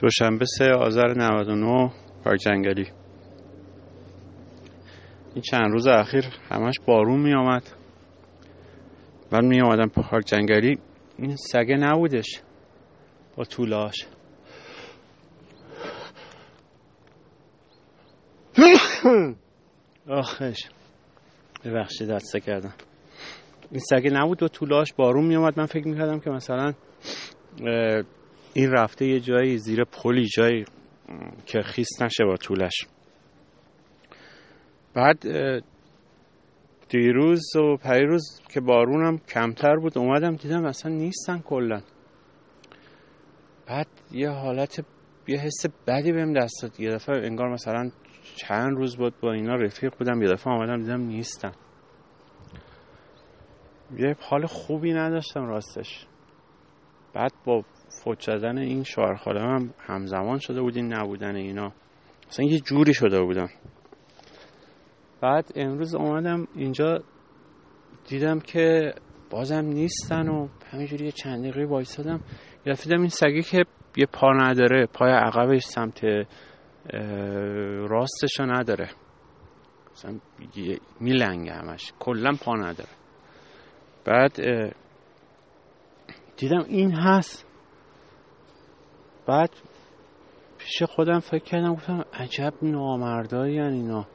دوشنبه سه آذر 99 پارک جنگلی این چند روز اخیر همش بارون می آمد من می آمدم پارک جنگلی این سگه نبودش. با طولاش. آخش. ببخشید دسته کردم. این سگه نبود و طولاش بارون می آمد من فکر می کردم که مثلا این رفته یه جایی زیر پلی جایی که خیس نشه با طولش. بعد دیروز و پریروز که بارونم کمتر بود اومدم دیدم اصلا نیستن کلا. بعد یه حالت یه حس بدی بهم دست داد. یه دفعه انگار مثلا چند روز بود با اینا رفیق بودم یه دفعه آمدم دیدم نیستن. یه حال خوبی نداشتم راستش. بعد با فوت شدن این شوهر خاله هم همزمان شده بود این نبودن اینا. اصلا یه جوری شده بودم بعد امروز اومدم اینجا دیدم که بازم نیستن و همینجوری یه چند دقیقه وایسادم. دیدم این سگی که یه پا نداره پای عقبش سمت راستش نداره. مثلا میلنگه همش کلا پا نداره. بعد دیدم این هست. بعد پیش خودم فکر کردم گفتم عجب نامردایی اینا.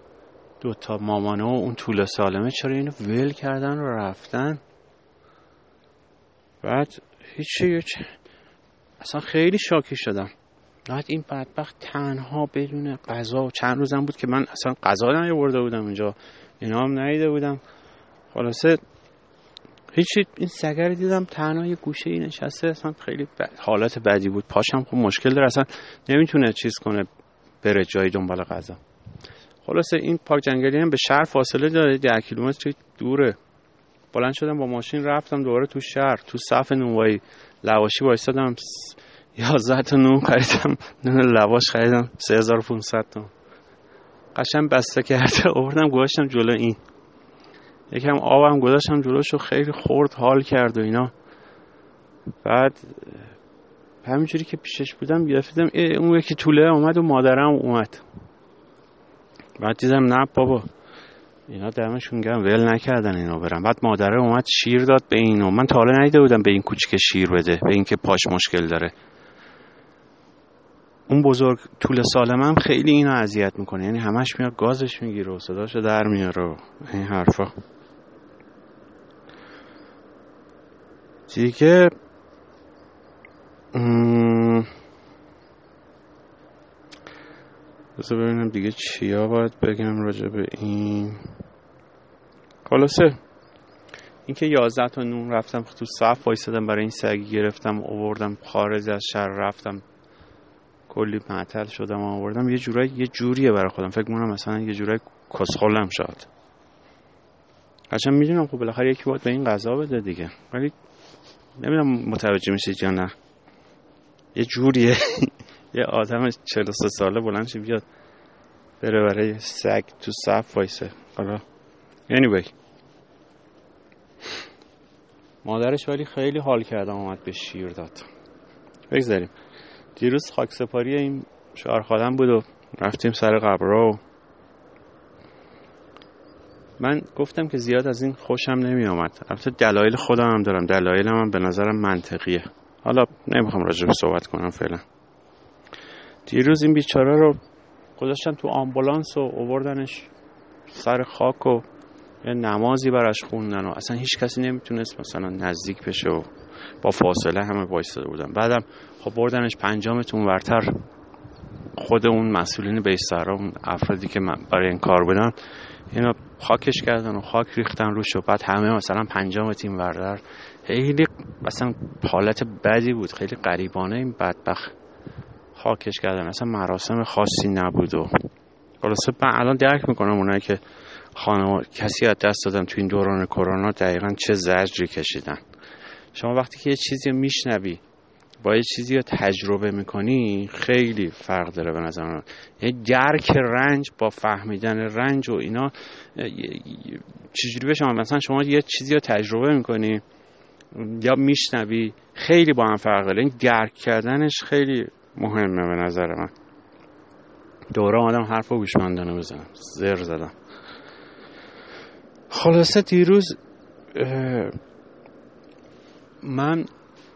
دوتا مامانه و اون طول سالمه چرا اینو ول کردن و رفتن؟ بعد هیچی اصلا خیلی شاکی شدم. بعد این بدبخت تنها بدون غذا چند روزم بود که من اصلا غذا نیاورده بودم اینجا. اینا هم نیده بودم. خلاصه هیچی این سگر دیدم تنها یه گوشه ای نشسته اصلا خیلی حالت بدی بود. پاشم خوب مشکل داره اصلا نمی‌تونه چیز کنه بره جایی دنبال غذا. خلاصه این پارک جنگلی هم به شهر فاصله داره ده کیلومتر دوره. بلند شدم با ماشین رفتم دوباره تو شهر تو صف نونوایی. لواشی وایسادم یازده تا نون خریدم. نون لواش خریدم 3500 تا. قشنگ بسته کرده آوردم گذاشتم جلو این. یکم آبم گذاشتم جلوش و خیلی خورد حال کرد و اینا. بعد همینجوری که پیشش بودم گرفتم اون یکی طوله اومد و مادرم اومد. بعد دیدم نه بابا اینا دمشون گرم ول نکردن اینا برم بعد مادره اومد شیر داد به اینو من تا ندیده بودم به این کوچیک شیر بده به اینکه پاش مشکل داره. اون بزرگ طول سالمم خیلی اینو اذیت می‌کنه. یعنی همش میاد گازش می‌گیره و صداشو در میاره و این حرفا. دیگه بذار ببینم دیگه چیا باید بگم راجع به این. خلاصه اینکه یازده تا نون رفتم تو صف وایسادم برای این سگی گرفتم آوردم خارج از شهر رفتم. کلی معطل شدم آوردم. یه جورایی یه جوریه برای خودم. فکر می‌کنم مثلا یه جورایی کسخلم شد. قشنگ می‌دونم خب بالاخره یکی باید به این غذا بده دیگه. ولی نمی‌دونم متوجه میشید یا نه. یه جوریه. یه آدم 43 ساله بلند شه بیاد بره برای سگ تو صف وایسه. حالا. Anyway. مادرش ولی خیلی حال کردم اومد به شیر داد. بگذاریم. دیروز خاک سپاری این شعر خادم بود و رفتیم سر قبرا و من گفتم که زیاد از این خوشم نمی آمد البته دلایل خودم هم دارم. دلایلم هم به نظرم منطقیه. حالا نمی‌خوام راجع به صحبت کنم فعلا. دیروز این بیچاره رو گذاشتن تو آمبولانس و اووردنش سر خاک و یه نمازی براش خوندن و اصلا هیچ کسی نمی‌تونست مثلا نزدیک بشه و با فاصله همه وایستاده بودن. بعدم خب بردنش پنجامتون ورتر. خود اون مسئولین بیسترا اون افرادی که برای این کار بودن اینا خاکش کردن و خاک ریختن روش و بعد همه مثلا پنجام تیم وردر. خیلی مثلا حالت بدی بود خیلی قریبانه این بدبخت. خاکش کردن اصلا مراسم خاصی نبود و خلاصه من الان درک می‌کنم اونایی که خانم کسی از دست دادن تو این دوران کرونا دقیقا چه زجری کشیدن. شما وقتی که یه چیزی میشنوی با یه چیزی رو تجربه می‌کنی خیلی فرق داره به نظر من. یه درک رنج با فهمیدن رنج و اینا چجوری شما مثلا شما یه چیزی رو تجربه می‌کنی یا میشنوی خیلی با هم فرق داره. این درک کردنش خیلی مهمه به نظر من. دوره آدم حرف و گوشمندانه بزنم. زر زدم. خلاصه دیروز من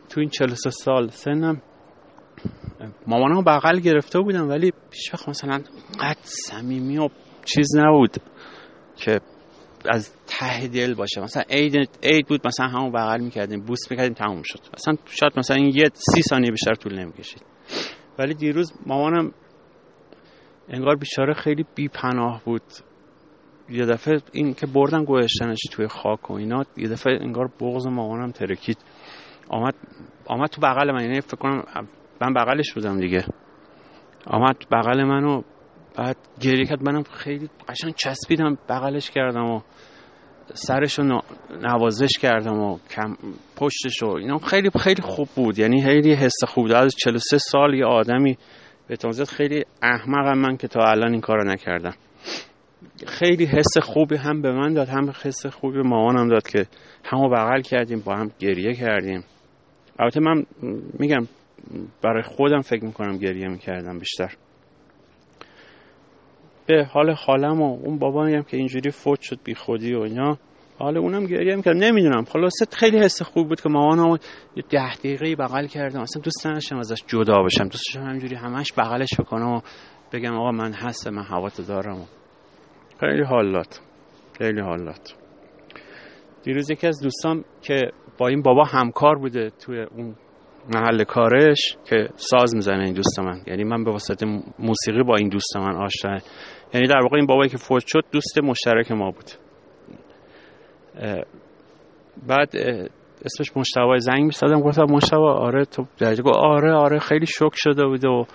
تو این 43 سال سنم. مامانم بغل گرفته بودم ولی پیش وقت مثلا قد صمیمی و چیز نبود که از ته دل باشه. مثلا عید عید بود مثلا همون بغل می‌کردیم بوس می‌کردیم تموم شد. مثلا شاید مثلا این یه سی ثانیه بیشتر طول نمی‌کشید. ولی دیروز مامانم انگار بیچاره خیلی بی پناه بود. یه دفعه این که بردن گوشتنش توی خاک و اینا یه دفعه انگار بغض مامانم ترکید. آمد آمد تو بغل من یعنی فکر کنم من بغلش بودم دیگه. آمد بغل منو بعد گریه کرد منم خیلی قشنگ چسبیدم بغلش کردم و سرش رو نوازش کردم و کم پشتش و اینا. خیلی خیلی خوب بود یعنی خیلی حس خوب از 43 سال یه آدمی به خیلی احمقم من که تا الان این کارو نکردم. خیلی حس خوبی هم به من داد هم حس خوبی مامانم داد که همو بغل کردیم با هم گریه کردیم. البته من میگم برای خودم فکر می‌کنم گریه می‌کردم بیشتر. به حال خالم و اون بابا میگم که اینجوری فوت شد بی خودی و اینا حالا اونم گریه می‌کرد نمی‌دونم. خلاصه خیلی حس خوب بود که مامانم یه ده دقیقه بغل کردم. اصلا دوست نداشتم ازش جدا بشم. دوست داشتم همینجوری همش بغلش بکنم و بگم آقا من هستم من هوات دارم. خیلی حالات. خیلی حالات. دیروز یکی از دوستان که با این بابا همکار بوده توی اون محل کارش که ساز می‌زنه این دوست من. یعنی من به واسطه موسیقی با این دوست من آشنا یعنی در واقع این بابایی که فوت شد دوست مشترک ما بود. بعد اسمش مشتبه زنگ میستادم گفتم مشتبه آره تو درجه آره آره خیلی شک شده بود و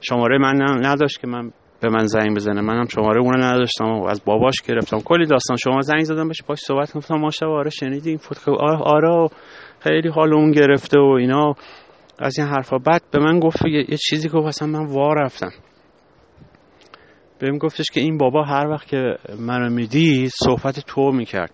شماره من نداشت که من به من زنگ بزنه. منم شماره اون نداشتم از باباش گرفتم. کلی داستان. شما زنگ زدم بهش باش صحبت گفتم ماشا آره شنیدی این فوت آره, آره. خیلی حال اون گرفته و اینا. از این حرفا بعد به من گفت یه, چیزی گفت. اصلا من وا رفتم. بهم گفتش که این بابا هر وقت که منو میدی صحبت تو می‌کرد.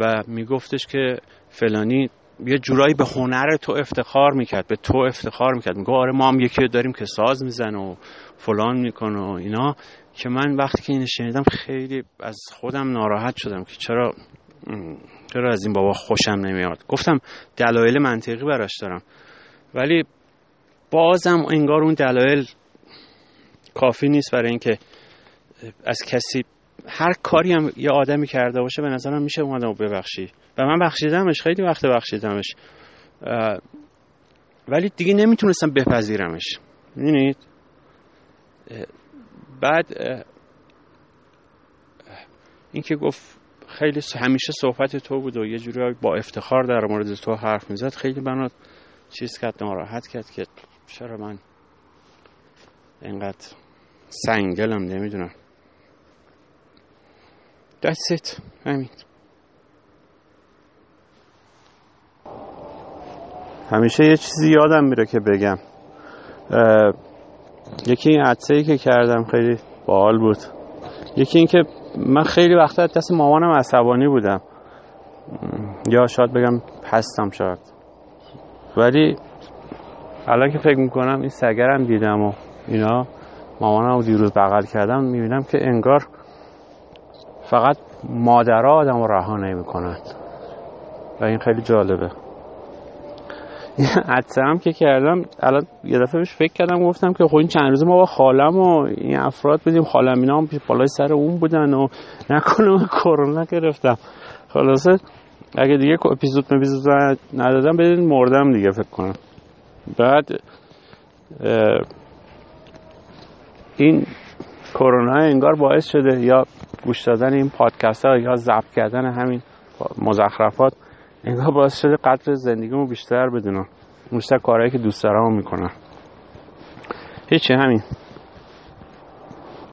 و میگفتش که فلانی یه جورایی به هنر تو افتخار می‌کرد به تو افتخار می‌کرد. میگه آره ما هم یکی داریم که ساز می‌زنه و فلان می‌کنه و اینا. که من وقتی که اینو شنیدم خیلی از خودم ناراحت شدم که چرا چرا از این بابا خوشم نمیاد. گفتم دلایل منطقی براش دارم. ولی بازم انگار اون دلایل کافی نیست برای اینکه از کسی هر کاری هم یه آدمی کرده باشه به نظرم میشه اون آدم ببخشی. و من بخشیدمش خیلی وقت بخشیدمش. ولی دیگه نمی‌تونستم بپذیرمش. می‌دونید؟ بعد اینکه گفت خیلی همیشه صحبت تو بود و یه جوری با افتخار در مورد تو حرف می‌زد خیلی منو چیز کرد ناراحت کرد که چرا من اینقدر سنگلم نمی‌دونم. دستت همین همیشه یه چیزی یادم میره که بگم. یکی این عدسه ای که کردم خیلی باحال بود. یکی این که من خیلی وقتا دست مامانم عصبانی بودم. یا شاید بگم هستم شاید. ولی الان که فکر می‌کنم این سگرم دیدم و اینا مامانم رو دیروز بغل کردم می‌بینم که انگار فقط مادرها آدم رها نمی‌کنن و این خیلی جالبه. حتی هم که کردم الان یه دفعه بهش فکر کردم گفتم که خب این چند روزه ما با خالم و این افراد بودیم. خالم اینا هم بالای سر اون بودن و نکنه کرونا گرفتم خلاصه اگه دیگه اپیزود اپیزود ندادم بدین مردم دیگه فکر کنم. بعد این کرونا انگار باعث شده یا گوش دادن این پادکست ها یا ضبط کردن همین مزخرفات انگار باعث شده قدر زندگیمو بیشتر بدونم. بیشتر کارهایی که دوست دارم می‌کنم. هیچی همین.